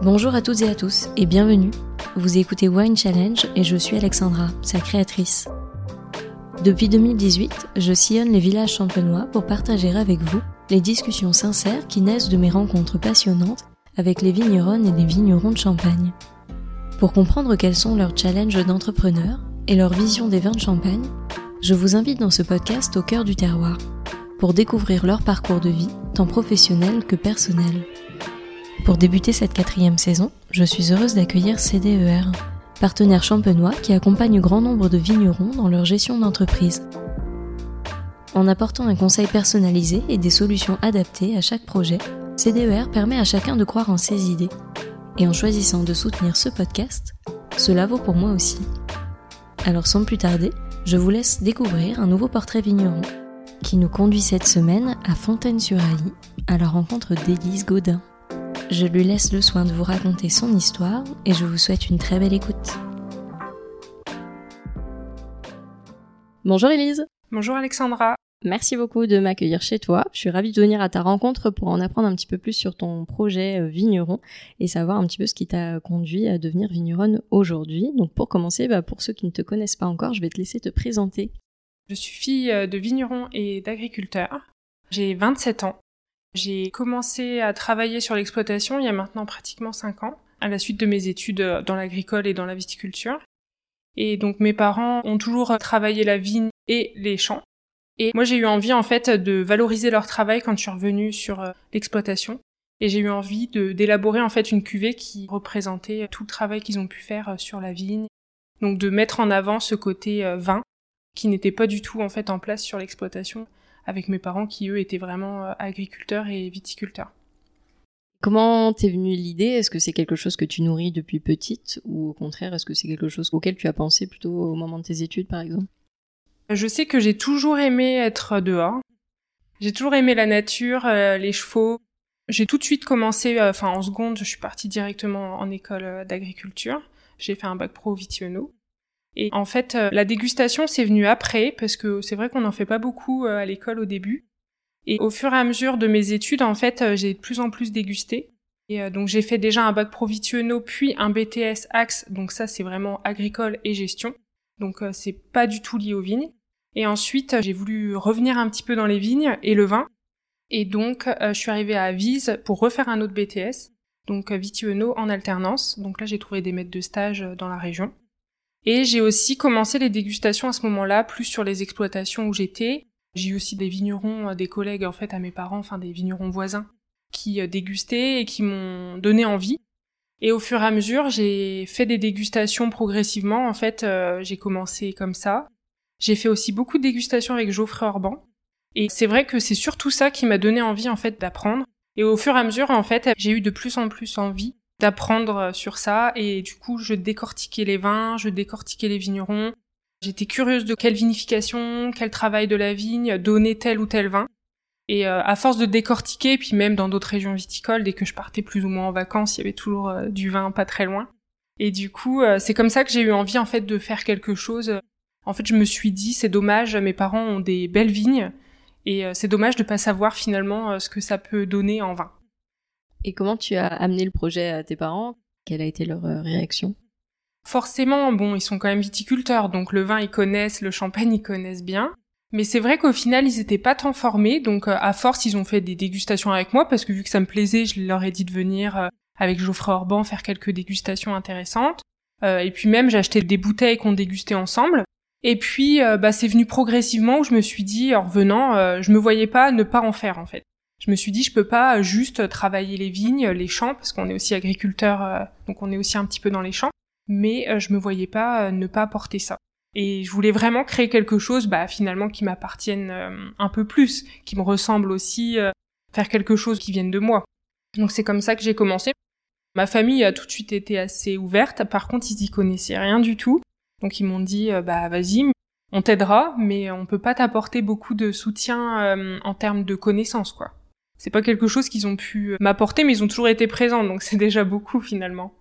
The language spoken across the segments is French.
Bonjour à toutes et à tous et bienvenue. Vous écoutez Wine Challenge et je suis Alexandra, sa créatrice. Depuis 2018, je sillonne les villages champenois pour partager avec vous les discussions sincères qui naissent de mes rencontres passionnantes avec les vigneronnes et les vignerons de Champagne. Pour comprendre quels sont leurs challenges d'entrepreneurs et leur vision des vins de Champagne, je vous invite dans ce podcast au cœur du terroir pour découvrir leur parcours de vie, tant professionnel que personnel. Pour débuter cette quatrième saison, je suis heureuse d'accueillir CDER, partenaire champenois qui accompagne grand nombre de vignerons dans leur gestion d'entreprise. En apportant un conseil personnalisé et des solutions adaptées à chaque projet, CDER permet à chacun de croire en ses idées. Et en choisissant de soutenir ce podcast, cela vaut pour moi aussi. Alors sans plus tarder, je vous laisse découvrir un nouveau portrait vigneron qui nous conduit cette semaine à Fontaine-sur-Ailly, à la rencontre d'Élise Gaudin. Je lui laisse le soin de vous raconter son histoire et je vous souhaite une très belle écoute. Bonjour Élise. Bonjour Alexandra. Merci beaucoup de m'accueillir chez toi. Je suis ravie de venir à ta rencontre pour en apprendre un petit peu plus sur ton projet euh, vigneron et savoir un petit peu ce qui t'a conduit à devenir vigneronne aujourd'hui. Donc pour commencer, bah, pour ceux qui ne te connaissent pas encore, je vais te laisser te présenter. Je suis fille euh, de vigneron et d'agriculteur. J'ai 27 ans. J'ai commencé à travailler sur l'exploitation il y a maintenant pratiquement 5 ans, à la suite de mes études euh, dans l'agricole et dans la viticulture. Et donc mes parents ont toujours travaillé la vigne et les champs. Et moi j'ai eu envie en fait de valoriser leur travail quand je suis revenue sur euh, l'exploitation. Et j'ai eu envie d'élaborer en fait une cuvée qui représentait tout le travail qu'ils ont pu faire sur la vigne. Donc de mettre en avant ce côté vin qui n'était pas du tout en fait en place sur l'exploitation avec mes parents qui eux étaient vraiment euh, agriculteurs et viticulteurs. Comment t'es venue l'idée? Est-ce que c'est quelque chose que tu nourris depuis petite ou au contraire est-ce que c'est quelque chose auquel tu as pensé plutôt au moment de tes études par exemple? Je sais que j'ai toujours aimé être dehors. J'ai toujours aimé la nature, euh, les chevaux. J'ai tout de suite commencé, euh, enfin en seconde, je suis partie directement en école d'agriculture. J'ai fait un bac pro vitiono. Et en fait, euh, la dégustation, c'est venu après, parce que c'est vrai qu'on n'en fait pas beaucoup euh, à l'école au début. Et au fur et à mesure de mes études, en fait, euh, j'ai de plus en plus dégusté. Et donc j'ai fait déjà un bac provisionaux, puis un BTS Axe, donc ça c'est vraiment agricole et gestion. Donc c'est pas du tout lié aux vignes. Et ensuite, j'ai voulu revenir un petit peu dans les vignes et le vin. Et donc, je suis arrivée à Vise pour refaire un autre BTS, donc Vitiono en alternance. Donc là, j'ai trouvé des maîtres de stage dans la région. Et j'ai aussi commencé les dégustations à ce moment-là, plus sur les exploitations où j'étais. J'ai eu aussi des vignerons, euh, des collègues en fait à mes parents, enfin des vignerons voisins, qui euh, dégustaient et qui m'ont donné envie. Et au fur et à mesure, j'ai fait des dégustations progressivement. En fait, euh, j'ai commencé comme ça. J'ai fait aussi beaucoup de dégustations avec Geoffrey Orban. Et c'est vrai que c'est surtout ça qui m'a donné envie en fait d'apprendre. Et au fur et à mesure, en fait, j'ai eu de plus en plus envie d'apprendre sur ça et du coup je décortiquais les vins, je décortiquais les vignerons. J'étais curieuse de quelle vinification, quel travail de la vigne donnait tel ou tel vin. Et euh, à force de décortiquer, puis même dans d'autres régions viticoles, dès que je partais plus ou moins en vacances, il y avait toujours euh, du vin pas très loin. Et du coup, euh, c'est comme ça que j'ai eu envie en fait de faire quelque chose. En fait, je me suis dit, c'est dommage, mes parents ont des belles vignes, et c'est dommage de pas savoir finalement ce que ça peut donner en vin. Et comment tu as amené le projet à tes parents? Quelle a été leur euh, réaction? Forcément, bon, ils sont quand même viticulteurs, donc le vin ils connaissent, le champagne ils connaissent bien. Mais c'est vrai qu'au final, ils étaient pas tant formés, donc euh, à force, ils ont fait des dégustations avec moi, parce que vu que ça me plaisait, je leur ai dit de venir euh, avec Geoffrey Orban faire quelques dégustations intéressantes. et puis même, j'ai acheté des bouteilles qu'on dégustait ensemble. Et puis, bah, c'est venu progressivement où je me suis dit, en revenant, je me voyais pas ne pas en faire, en fait je me suis dit je peux pas juste travailler les vignes, les champs parce qu'on est aussi agriculteur euh, donc on est aussi un petit peu dans les champs mais euh, je me voyais pas euh, ne pas apporter ça. Et je voulais vraiment créer quelque chose bah finalement qui m'appartienne un peu plus, qui me ressemble aussi faire quelque chose qui vienne de moi. Donc c'est comme ça que j'ai commencé. Ma famille a tout de suite été assez ouverte, par contre ils y connaissaient rien du tout. Donc ils m'ont dit bah vas-y, on t'aidera, mais on peut pas t'apporter beaucoup de soutien en termes de connaissances quoi. C'est pas quelque chose qu'ils ont pu m'apporter, mais ils ont toujours été présents, donc c'est déjà beaucoup finalement.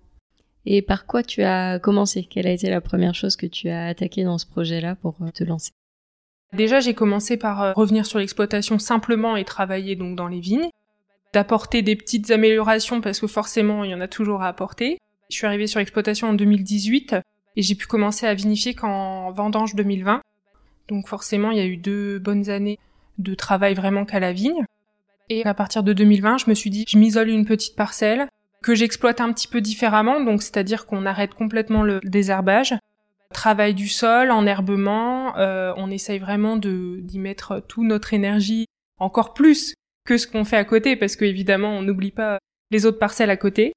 Et par quoi tu as commencé? Quelle a été la première chose que tu as attaqué dans ce projet-là pour euh, te lancer? Déjà, j'ai commencé par euh, revenir sur l'exploitation simplement et travailler donc dans les vignes. d'apporter des petites améliorations parce que forcément il y en a toujours à apporter. Je suis arrivée sur l'exploitation en 2018 et j'ai pu commencer à vinifier qu'en vendange 2020. Donc forcément il y a eu deux bonnes années de travail vraiment qu'à la vigne. Et à partir de 2020, je me suis dit, je m'isole une petite parcelle que j'exploite un petit peu différemment, donc c'est-à-dire qu'on arrête complètement le désherbage, travail du sol, enherbement, euh, on essaye vraiment de d'y mettre toute notre énergie, encore plus que ce qu'on fait à côté, parce que évidemment on n'oublie pas les autres parcelles à côté.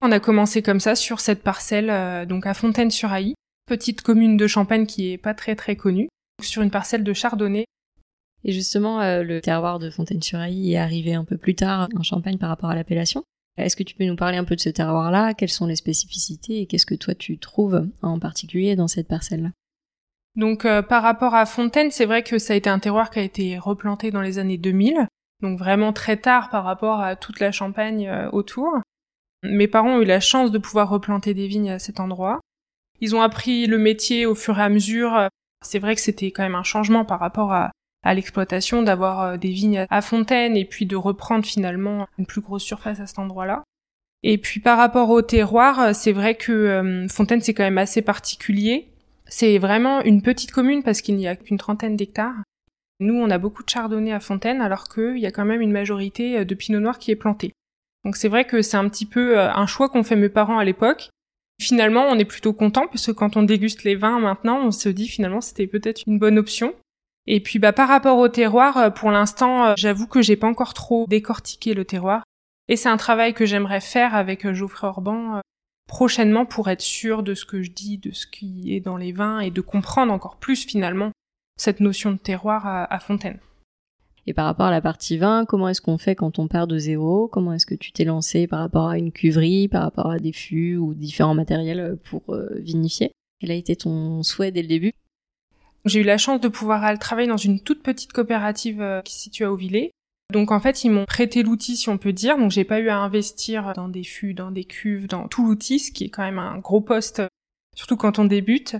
On a commencé comme ça sur cette parcelle, euh, donc à Fontaine-sur-Ailly, petite commune de Champagne qui est pas très très connue, sur une parcelle de chardonnay et justement, euh, le terroir de Fontaine-sur-Ailly est arrivé un peu plus tard en Champagne par rapport à l'appellation. Est-ce que tu peux nous parler un peu de ce terroir-là? Quelles sont les spécificités et qu'est-ce que toi tu trouves en particulier dans cette parcelle-là? Donc euh, par rapport à Fontaine, c'est vrai que ça a été un terroir qui a été replanté dans les années 2000, donc vraiment très tard par rapport à toute la Champagne euh, autour. Mes parents ont eu la chance de pouvoir replanter des vignes à cet endroit. Ils ont appris le métier au fur et à mesure. C'est vrai que c'était quand même un changement par rapport à, à l'exploitation, d'avoir euh, des vignes à Fontaine et puis de reprendre finalement une plus grosse surface à cet endroit-là. Et puis par rapport au terroir, euh, c'est vrai que euh, Fontaine c'est quand même assez particulier. C'est vraiment une petite commune parce qu'il n'y a qu'une trentaine d'hectares. Nous, on a beaucoup de chardonnay à Fontaine alors qu'il y a quand même une majorité de pinot noir qui est planté. Donc c'est vrai que c'est un petit peu un choix qu'ont fait mes parents à l'époque. Finalement, on est plutôt content parce que quand on déguste les vins maintenant, on se dit finalement c'était peut-être une bonne option. Et puis bah par rapport au terroir, euh, pour l'instant, euh, j'avoue que j'ai pas encore trop décortiqué le terroir. Et c'est un travail que j'aimerais faire avec euh, Geoffrey Orban prochainement pour être sûr de ce que je dis, de ce qui est dans les vins et de comprendre encore plus finalement cette notion de terroir à, Fontaine. Et par rapport à la partie vin, comment est-ce qu'on fait quand on part de zéro? Comment est-ce que tu t'es lancé par rapport à une cuverie, par rapport à des fûts ou différents matériels pour vinifier? Quel a été ton souhait dès le début? J'ai eu la chance de pouvoir travailler dans une toute petite coopérative euh, qui se situe à Auvillé. Donc en fait, ils m'ont prêté l'outil, si on peut dire. Donc j'ai pas eu à investir dans des fûts, dans des cuves, dans tout l'outil, ce qui est quand même un gros poste, surtout quand on débute.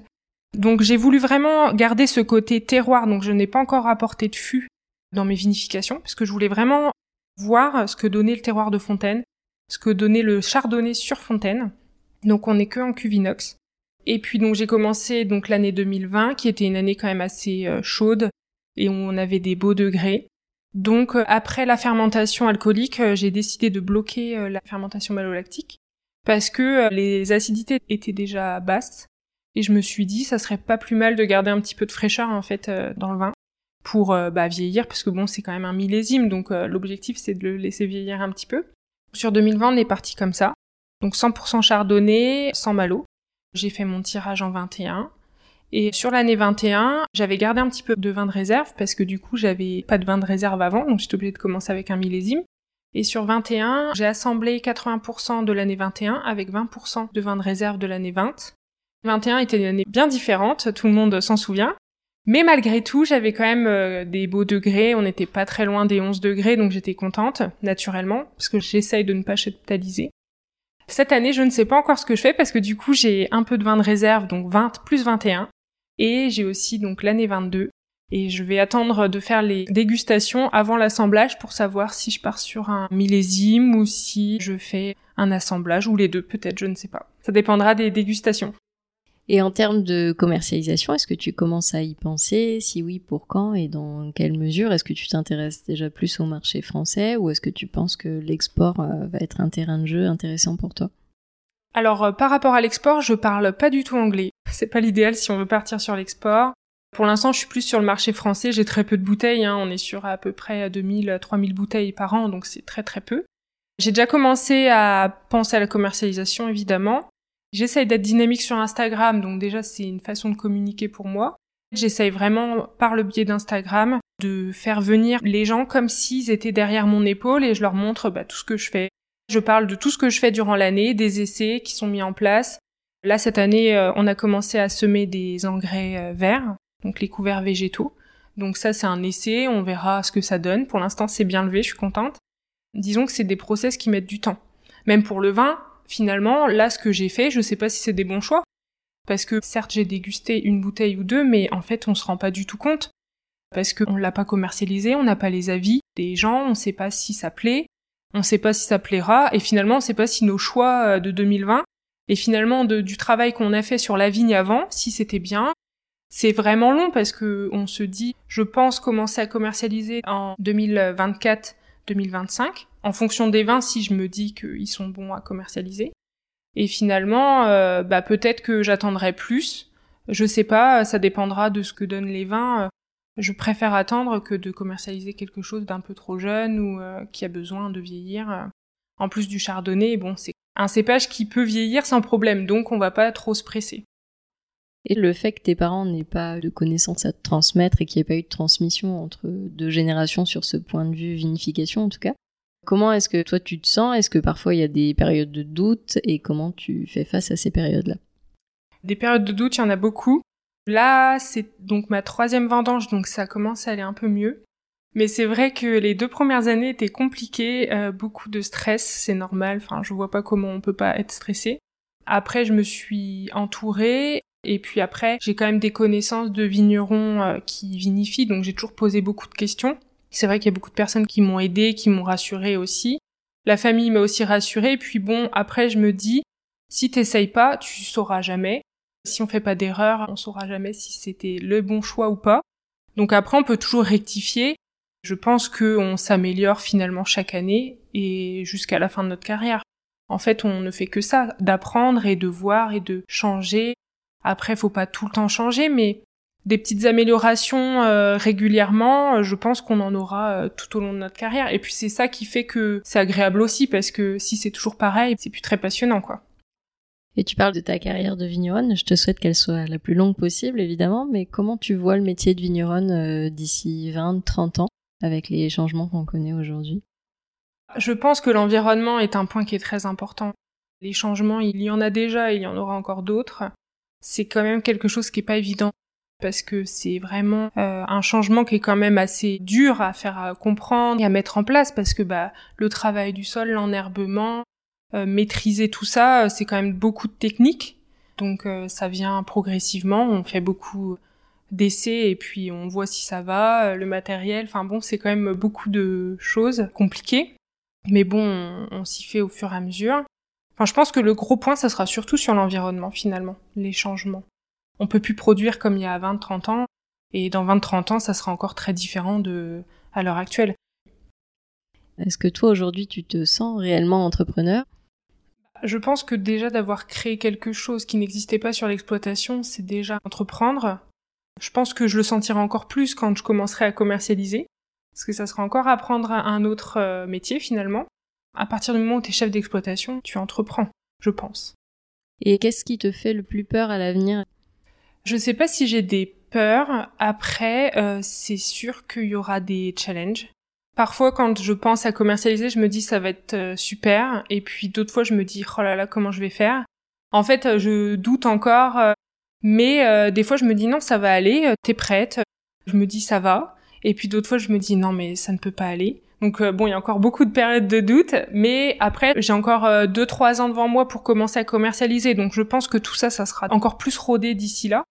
Donc j'ai voulu vraiment garder ce côté terroir. Donc je n'ai pas encore apporté de fûts dans mes vinifications, parce que je voulais vraiment voir ce que donnait le terroir de Fontaine, ce que donnait le chardonnay sur Fontaine. Donc on n'est que en cuve inox. Et puis donc j'ai commencé donc l'année 2020 qui était une année quand même assez euh, chaude et on avait des beaux degrés. Donc euh, après la fermentation alcoolique, euh, j'ai décidé de bloquer la fermentation malolactique parce que les acidités étaient déjà basses et je me suis dit ça serait pas plus mal de garder un petit peu de fraîcheur en fait dans le vin pour bah, vieillir parce que bon c'est quand même un millésime donc l'objectif c'est de le laisser vieillir un petit peu. Sur 2020 on est parti comme ça. Donc 100% chardonnay, sans malo. J'ai fait mon tirage en 21. Et sur l'année 21, j'avais gardé un petit peu de vin de réserve parce que du coup, j'avais pas de vin de réserve avant, donc j'étais obligée de commencer avec un millésime. Et sur 21, j'ai assemblé 80% de l'année 21 avec 20% de vin de réserve de l'année 20. 21 était une année bien différente, tout le monde s'en souvient. Mais malgré tout, j'avais quand même euh, des beaux degrés, on n'était pas très loin des 11 degrés, donc j'étais contente, naturellement, parce que j'essaye de ne pas chaptaliser. Cette année, je ne sais pas encore ce que je fais parce que du coup, j'ai un peu de vin de réserve, donc 20 plus 21. Et j'ai aussi donc l'année 22. Et je vais attendre de faire les dégustations avant l'assemblage pour savoir si je pars sur un millésime ou si je fais un assemblage ou les deux, peut-être, je ne sais pas. Ça dépendra des dégustations. Et en termes de commercialisation, est-ce que tu commences à y penser? Si oui, pour quand et dans quelle mesure? Est-ce que tu t'intéresses déjà plus au marché français ou est-ce que tu penses que l'export euh, va être un terrain de jeu intéressant pour toi? Alors, euh, par rapport à l'export, je parle pas du tout anglais. C'est pas l'idéal si on veut partir sur l'export. Pour l'instant, je suis plus sur le marché français. J'ai très peu de bouteilles. Hein. On est sur à peu près 2000, 3000 bouteilles par an, donc c'est très très peu. J'ai déjà commencé à penser à la commercialisation, évidemment. J'essaye d'être dynamique sur Instagram, donc déjà c'est une façon de communiquer pour moi. J'essaye vraiment, par le biais d'Instagram, de faire venir les gens comme s'ils étaient derrière mon épaule et je leur montre bah, tout ce que je fais. Je parle de tout ce que je fais durant l'année, des essais qui sont mis en place. Là, cette année, euh, on a commencé à semer des engrais euh, verts, donc les couverts végétaux. Donc ça, c'est un essai, on verra ce que ça donne. Pour l'instant, c'est bien levé, je suis contente. Disons que c'est des process qui mettent du temps. Même pour le vin, finalement, là, ce que j'ai fait, je sais pas si c'est des bons choix. Parce que certes, j'ai dégusté une bouteille ou deux, mais en fait, on se rend pas du tout compte. Parce qu'on l'a pas commercialisé, on n'a pas les avis des gens, on sait pas si ça plaît. On sait pas si ça plaira et finalement on sait pas si nos choix de 2020 et finalement du travail qu'on a fait sur la vigne avant, si c'était bien. C'est vraiment long parce que on se dit, je pense commencer à commercialiser en 2024-2025 en fonction des vins si je me dis qu'ils sont bons à commercialiser. Et finalement, euh, bah peut-être que j'attendrai plus. Je sais pas, ça dépendra de ce que donnent les vins. Je préfère attendre que de commercialiser quelque chose d'un peu trop jeune ou euh, qui a besoin de vieillir. En plus du chardonnay, bon, c'est un cépage qui peut vieillir sans problème, donc on va pas trop se presser. Et le fait que tes parents n'aient pas de connaissances à te transmettre et qu'il n'y ait pas eu de transmission entre deux générations sur ce point de vue vinification en tout cas, comment est-ce que toi tu te sens? Est-ce que parfois il y a des périodes de doute? Et comment tu fais face à ces périodes-là? Des périodes de doute, il y en a beaucoup. Là, c'est donc ma troisième vendange, donc ça commence à aller un peu mieux. Mais c'est vrai que les deux premières années étaient compliquées, euh, beaucoup de stress, c'est normal. Enfin, je vois pas comment on peut pas être stressé. Après, je me suis entourée. Et puis après, j'ai quand même des connaissances de vignerons euh, qui vinifient, donc j'ai toujours posé beaucoup de questions. C'est vrai qu'il y a beaucoup de personnes qui m'ont aidé, qui m'ont rassuré aussi. La famille m'a aussi rassurée. Puis bon, après, je me dis, si t'essayes pas, tu sauras jamais. Si on fait pas d'erreur, on saura jamais si c'était le bon choix ou pas. Donc après, on peut toujours rectifier. Je pense qu'on s'améliore finalement chaque année et jusqu'à la fin de notre carrière. En fait, on ne fait que ça, d'apprendre et de voir et de changer. Après, faut pas tout le temps changer, mais des petites améliorations euh, régulièrement, je pense qu'on en aura euh, tout au long de notre carrière. Et puis c'est ça qui fait que c'est agréable aussi, parce que si c'est toujours pareil, c'est plus très passionnant, quoi. Et tu parles de ta carrière de vigneronne. Je te souhaite qu'elle soit la plus longue possible, évidemment. Mais comment tu vois le métier de vigneronne euh, d'ici 20, 30 ans avec les changements qu'on connaît aujourd'hui? Je pense que l'environnement est un point qui est très important. Les changements, il y en a déjà, il y en aura encore d'autres. C'est quand même quelque chose qui est pas évident parce que c'est vraiment euh, un changement qui est quand même assez dur à faire comprendre et à mettre en place parce que bah le travail du sol, l'enherbement, euh, maîtriser tout ça, c'est quand même beaucoup de techniques. Donc euh, ça vient progressivement, on fait beaucoup d'essais et puis on voit si ça va, euh, le matériel, enfin bon, c'est quand même beaucoup de choses compliquées. Mais bon, on, s'y fait au fur et à mesure. Enfin, je pense que le gros point, ça sera surtout sur l'environnement, finalement, les changements. On peut plus produire comme il y a 20-30 ans, et dans 20-30 ans, ça sera encore très différent de à l'heure actuelle. Est-ce que toi, aujourd'hui, tu te sens réellement entrepreneur? Je pense que déjà d'avoir créé quelque chose qui n'existait pas sur l'exploitation, c'est déjà entreprendre. Je pense que je le sentirai encore plus quand je commencerai à commercialiser, parce que ça sera encore apprendre un autre euh, métier finalement. À partir du moment où tu es chef d'exploitation, tu entreprends, je pense. Et qu'est-ce qui te fait le plus peur à l'avenir? Je sais pas si j'ai des peurs. Après, euh, c'est sûr qu'il y aura des challenges. Parfois, quand je pense à commercialiser, je me dis ça va être euh, super, et puis d'autres fois, je me dis oh là là, comment je vais faire? En fait, je doute encore mais euh, des fois, je me dis non, ça va aller, euh, t'es prête. Je me dis ça va. Et puis d'autres fois, je me dis non, mais ça ne peut pas aller. Donc euh, bon, il y a encore beaucoup de périodes de doute, mais après, j'ai encore deux, trois ans devant moi pour commencer à commercialiser. Donc je pense que tout ça, ça sera encore plus rodé d'ici là.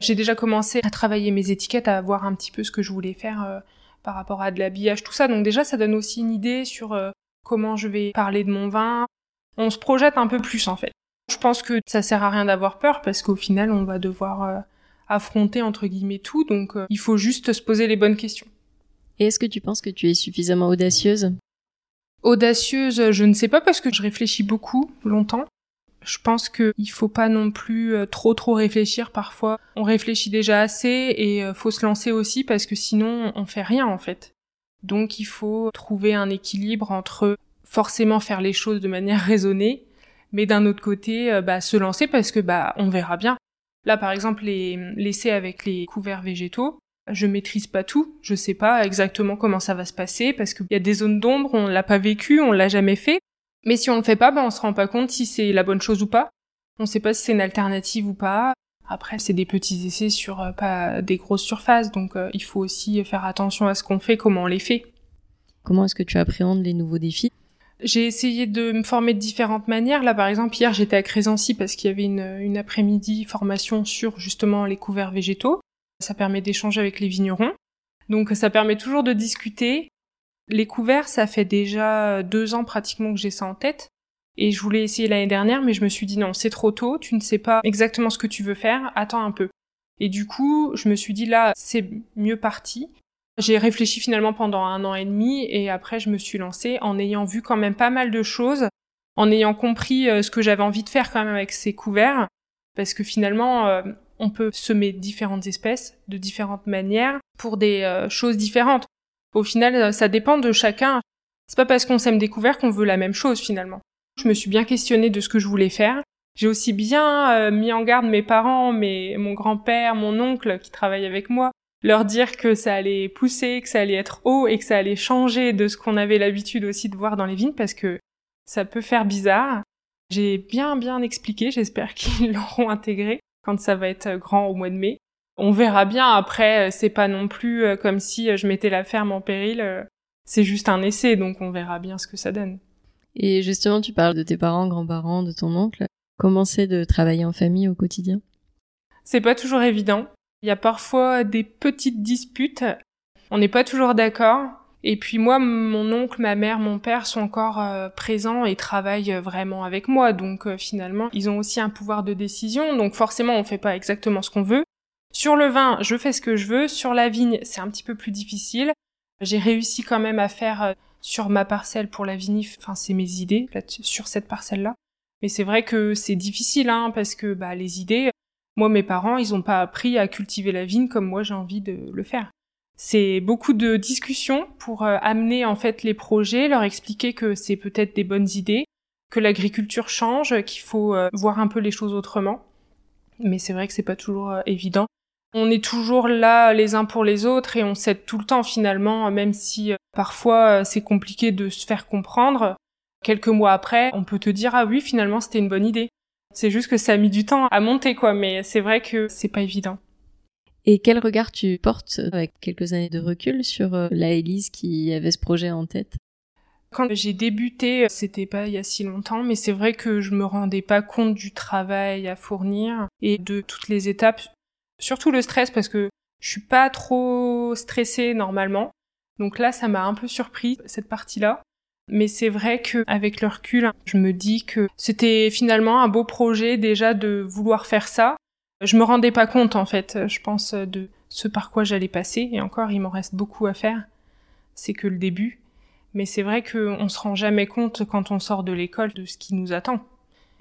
J'ai déjà commencé à travailler mes étiquettes, à voir un petit peu ce que je voulais faire par rapport à de l'habillage, tout ça. Donc déjà, ça donne aussi une idée sur comment je vais parler de mon vin. On se projette un peu plus en fait. Je pense que ça sert à rien d'avoir peur parce qu'au final, on va devoir euh, affronter entre guillemets tout, donc euh, il faut juste se poser les bonnes questions. Et est-ce que tu penses que tu es suffisamment audacieuse? Audacieuse, je ne sais pas parce que je réfléchis beaucoup, longtemps. Je pense qu'il faut pas non plus euh, trop trop réfléchir parfois. On réfléchit déjà assez et faut se lancer aussi parce que sinon on fait rien en fait. Donc il faut trouver un équilibre entre forcément faire les choses de manière raisonnée mais d'un autre côté, euh, bah, se lancer parce que bah on verra bien. Là, par exemple, les l'essai avec les couverts végétaux, je maîtrise pas tout, je sais pas exactement comment ça va se passer parce qu'il y a des zones d'ombre, on l'a pas vécu, on l'a jamais fait. Mais si on le fait pas, bah on se rend pas compte si c'est la bonne chose ou pas. On sait pas si c'est une alternative ou pas. Après, c'est des petits essais sur euh, pas des grosses surfaces, donc euh, il faut aussi faire attention à ce qu'on fait, comment on les fait. Comment est-ce que tu appréhendes les nouveaux défis? J'ai essayé de me former de différentes manières. Là, par exemple, hier, j'étais à Crésancy parce qu'il y avait une, une après-midi formation sur justement les couverts végétaux. Ça permet d'échanger avec les vignerons. Donc, ça permet toujours de discuter. Les couverts, ça fait déjà deux ans pratiquement que j'ai ça en tête. Et je voulais essayer l'année dernière, mais je me suis dit non, c'est trop tôt, tu ne sais pas exactement ce que tu veux faire, attends un peu. Et du coup, je me suis dit là, c'est mieux parti. J'ai réfléchi finalement pendant un an et demi et après je me suis lancée en ayant vu quand même pas mal de choses, en ayant compris euh, ce que j'avais envie de faire quand même avec ces couverts, parce que finalement euh, on peut semer différentes espèces de différentes manières pour des euh, choses différentes. Au final, ça dépend de chacun. C'est pas parce qu'on sème des couverts qu'on veut la même chose finalement. Je me suis bien questionnée de ce que je voulais faire. J'ai aussi bien mis en garde mes parents, mes, mon grand-père, mon oncle qui travaille avec moi, leur dire que ça allait pousser, que ça allait être haut et que ça allait changer de ce qu'on avait l'habitude aussi de voir dans les vignes parce que ça peut faire bizarre. J'ai bien bien expliqué, j'espère qu'ils l'auront intégré quand ça va être grand au mois de mai. On verra bien après, c'est pas non plus euh, comme si euh, je mettais la ferme en péril, euh, c'est juste un essai donc on verra bien ce que ça donne. Et justement, tu parles de tes parents, grands-parents, de ton oncle. Comment c'est de travailler en famille au quotidien? C'est pas toujours évident. Il y a parfois des petites disputes. On n'est pas toujours d'accord. Et puis moi, mon oncle, ma mère, mon père sont encore euh, présents et travaillent vraiment avec moi. Donc euh, finalement, ils ont aussi un pouvoir de décision. Donc forcément, on fait pas exactement ce qu'on veut. Sur le vin, je fais ce que je veux. Sur la vigne, c'est un petit peu plus difficile. J'ai réussi quand même à faire euh, sur ma parcelle pour la vinif, enfin c'est mes idées là, sur cette parcelle-là. Mais c'est vrai que c'est difficile, hein, parce que bah, les idées, moi, mes parents, ils n'ont pas appris à cultiver la vigne comme moi j'ai envie de le faire. C'est beaucoup de discussions pour euh, amener en fait les projets, leur expliquer que c'est peut-être des bonnes idées, que l'agriculture change, qu'il faut euh, voir un peu les choses autrement. Mais c'est vrai que c'est pas toujours évident. On est toujours là les uns pour les autres et on s'aide tout le temps finalement, même si parfois c'est compliqué de se faire comprendre. Quelques mois après, on peut te dire ah oui finalement c'était une bonne idée. C'est juste que ça a mis du temps à monter, quoi, mais c'est vrai que c'est pas évident. Et quel regard tu portes avec quelques années de recul sur euh, la Élise qui avait ce projet en tête? Quand j'ai débuté, c'était pas il y a si longtemps, mais c'est vrai que je me rendais pas compte du travail à fournir et de toutes les étapes, surtout le stress parce que je suis pas trop stressée normalement. Donc là, ça m'a un peu surpris cette partie-là. Mais c'est vrai que avec le recul, je me dis que c'était finalement un beau projet déjà de vouloir faire ça. Je me rendais pas compte en fait, je pense de ce par quoi j'allais passer et encore il m'en reste beaucoup à faire. C'est que le début. Mais c'est vrai qu'on se rend jamais compte quand on sort de l'école de ce qui nous attend.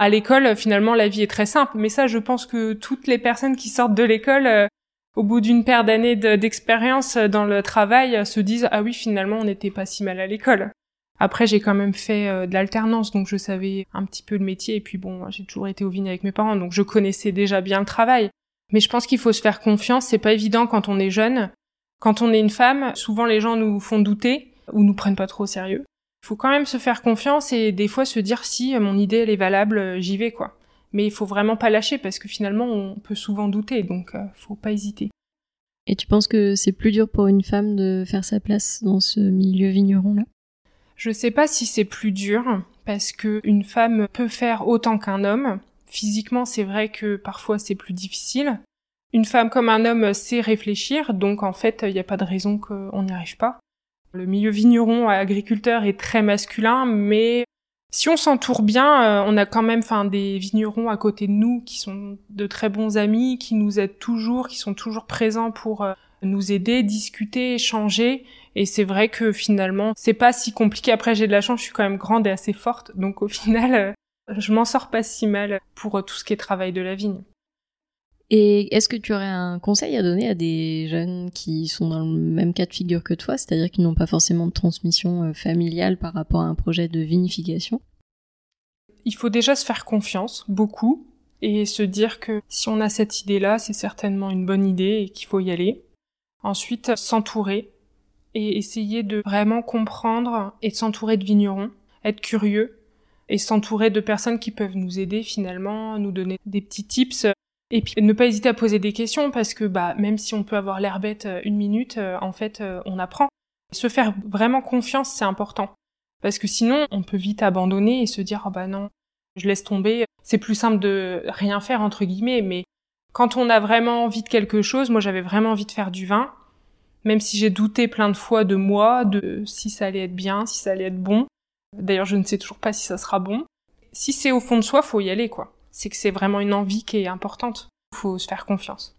À l'école, finalement, la vie est très simple, mais ça, je pense que toutes les personnes qui sortent de l'école, euh, au bout d'une paire d'années d'expérience dans le travail, se disent ah oui, finalement, on n'était pas si mal à l'école. Après, j'ai quand même fait euh, de l'alternance, donc je savais un petit peu le métier. Et puis bon, j'ai toujours été au vignes avec mes parents, donc je connaissais déjà bien le travail. Mais je pense qu'il faut se faire confiance. C'est pas évident quand on est jeune. Quand on est une femme, souvent les gens nous font douter ou nous prennent pas trop au sérieux. Il faut quand même se faire confiance et des fois se dire si mon idée elle est valable, j'y vais quoi. Mais il faut vraiment pas lâcher parce que finalement on peut souvent douter, donc euh, faut pas hésiter. Et tu penses que c'est plus dur pour une femme de faire sa place dans ce milieu vigneron là? Je sais pas si c'est plus dur parce que une femme peut faire autant qu'un homme. Physiquement, c'est vrai que parfois c'est plus difficile. Une femme comme un homme sait réfléchir, donc en fait, il n'y a pas de raison qu'on n'y arrive pas. Le milieu vigneron agriculteur est très masculin, mais si on s'entoure bien, euh, on a quand même des vignerons à côté de nous qui sont de très bons amis, qui nous aident toujours, qui sont toujours présents pour euh, nous aider, discuter, échanger. Et c'est vrai que finalement, c'est pas si compliqué. Après, j'ai de la chance, je suis quand même grande et assez forte. Donc au final, euh, je m'en sors pas si mal pour tout ce qui est travail de la vigne. Et est-ce que tu aurais un conseil à donner à des jeunes qui sont dans le même cas de figure que toi, c'est-à-dire qui n'ont pas forcément de transmission euh, familiale par rapport à un projet de vinification? Il faut déjà se faire confiance, beaucoup, et se dire que si on a cette idée-là, c'est certainement une bonne idée et qu'il faut y aller. Ensuite, s'entourer et essayer de vraiment comprendre et de s'entourer de vignerons, être curieux et s'entourer de personnes qui peuvent nous aider finalement, nous donner des petits tips et puis ne pas hésiter à poser des questions parce que bah même si on peut avoir l'air bête euh, une minute, euh, en fait euh, on apprend. Se faire vraiment confiance, c'est important. Parce que sinon, on peut vite abandonner et se dire, oh bah non, je laisse tomber. C'est plus simple de rien faire, entre guillemets, mais quand on a vraiment envie de quelque chose, moi j'avais vraiment envie de faire du vin, Même si j'ai douté plein de fois de moi, de si ça allait être bien, si ça allait être bon. D'ailleurs, je ne sais toujours pas si ça sera bon. Si c'est au fond de soi, faut y aller, quoi. C'est que c'est vraiment une envie qui est importante. Faut se faire confiance.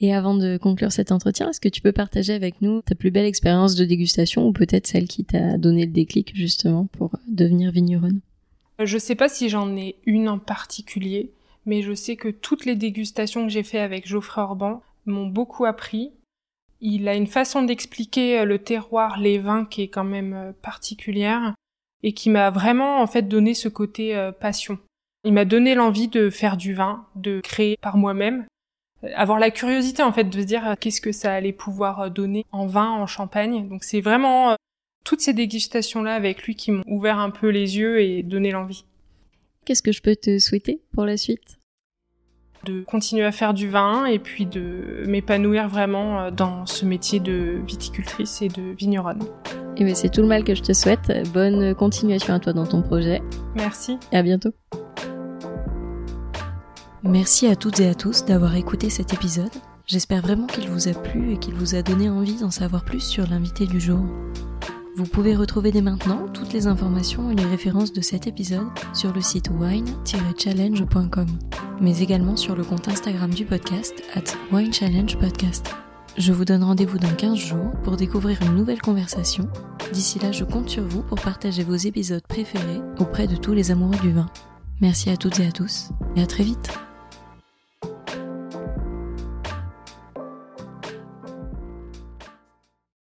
Et avant de conclure cet entretien, est-ce que tu peux partager avec nous ta plus belle expérience de dégustation ou peut-être celle qui t'a donné le déclic justement pour devenir vigneronne? Je sais pas si j'en ai une en particulier, mais je sais que toutes les dégustations que j'ai fait avec Geoffrey Orban m'ont beaucoup appris. Il a une façon d'expliquer le terroir, les vins qui est quand même euh, particulière et qui m'a vraiment en fait donné ce côté euh, passion. Il m'a donné l'envie de faire du vin, de créer par moi-même, euh, avoir la curiosité en fait de se dire euh, qu'est-ce que ça allait pouvoir donner en vin, en champagne. Donc c'est vraiment toutes ces dégustations là avec lui qui m'ont ouvert un peu les yeux et donné l'envie. Qu'est-ce que je peux te souhaiter pour la suite? De continuer à faire du vin et puis de m'épanouir vraiment dans ce métier de viticultrice et de vigneronne. Et eh bien c'est tout le mal que je te souhaite. Bonne continuation à toi dans ton projet. Merci. Et à bientôt. Merci à toutes et à tous d'avoir écouté cet épisode. J'espère vraiment qu'il vous a plu et qu'il vous a donné envie d'en savoir plus sur l'invité du jour. Vous pouvez retrouver dès maintenant toutes les informations et les références de cet épisode sur le site wine-challenge.com, mais également sur le compte Instagram du podcast at winechallengepodcast. Je vous donne rendez-vous dans 15 jours pour découvrir une nouvelle conversation. D'ici là, je compte sur vous pour partager vos épisodes préférés auprès de tous les amoureux du vin. Merci à toutes et à tous et à très vite.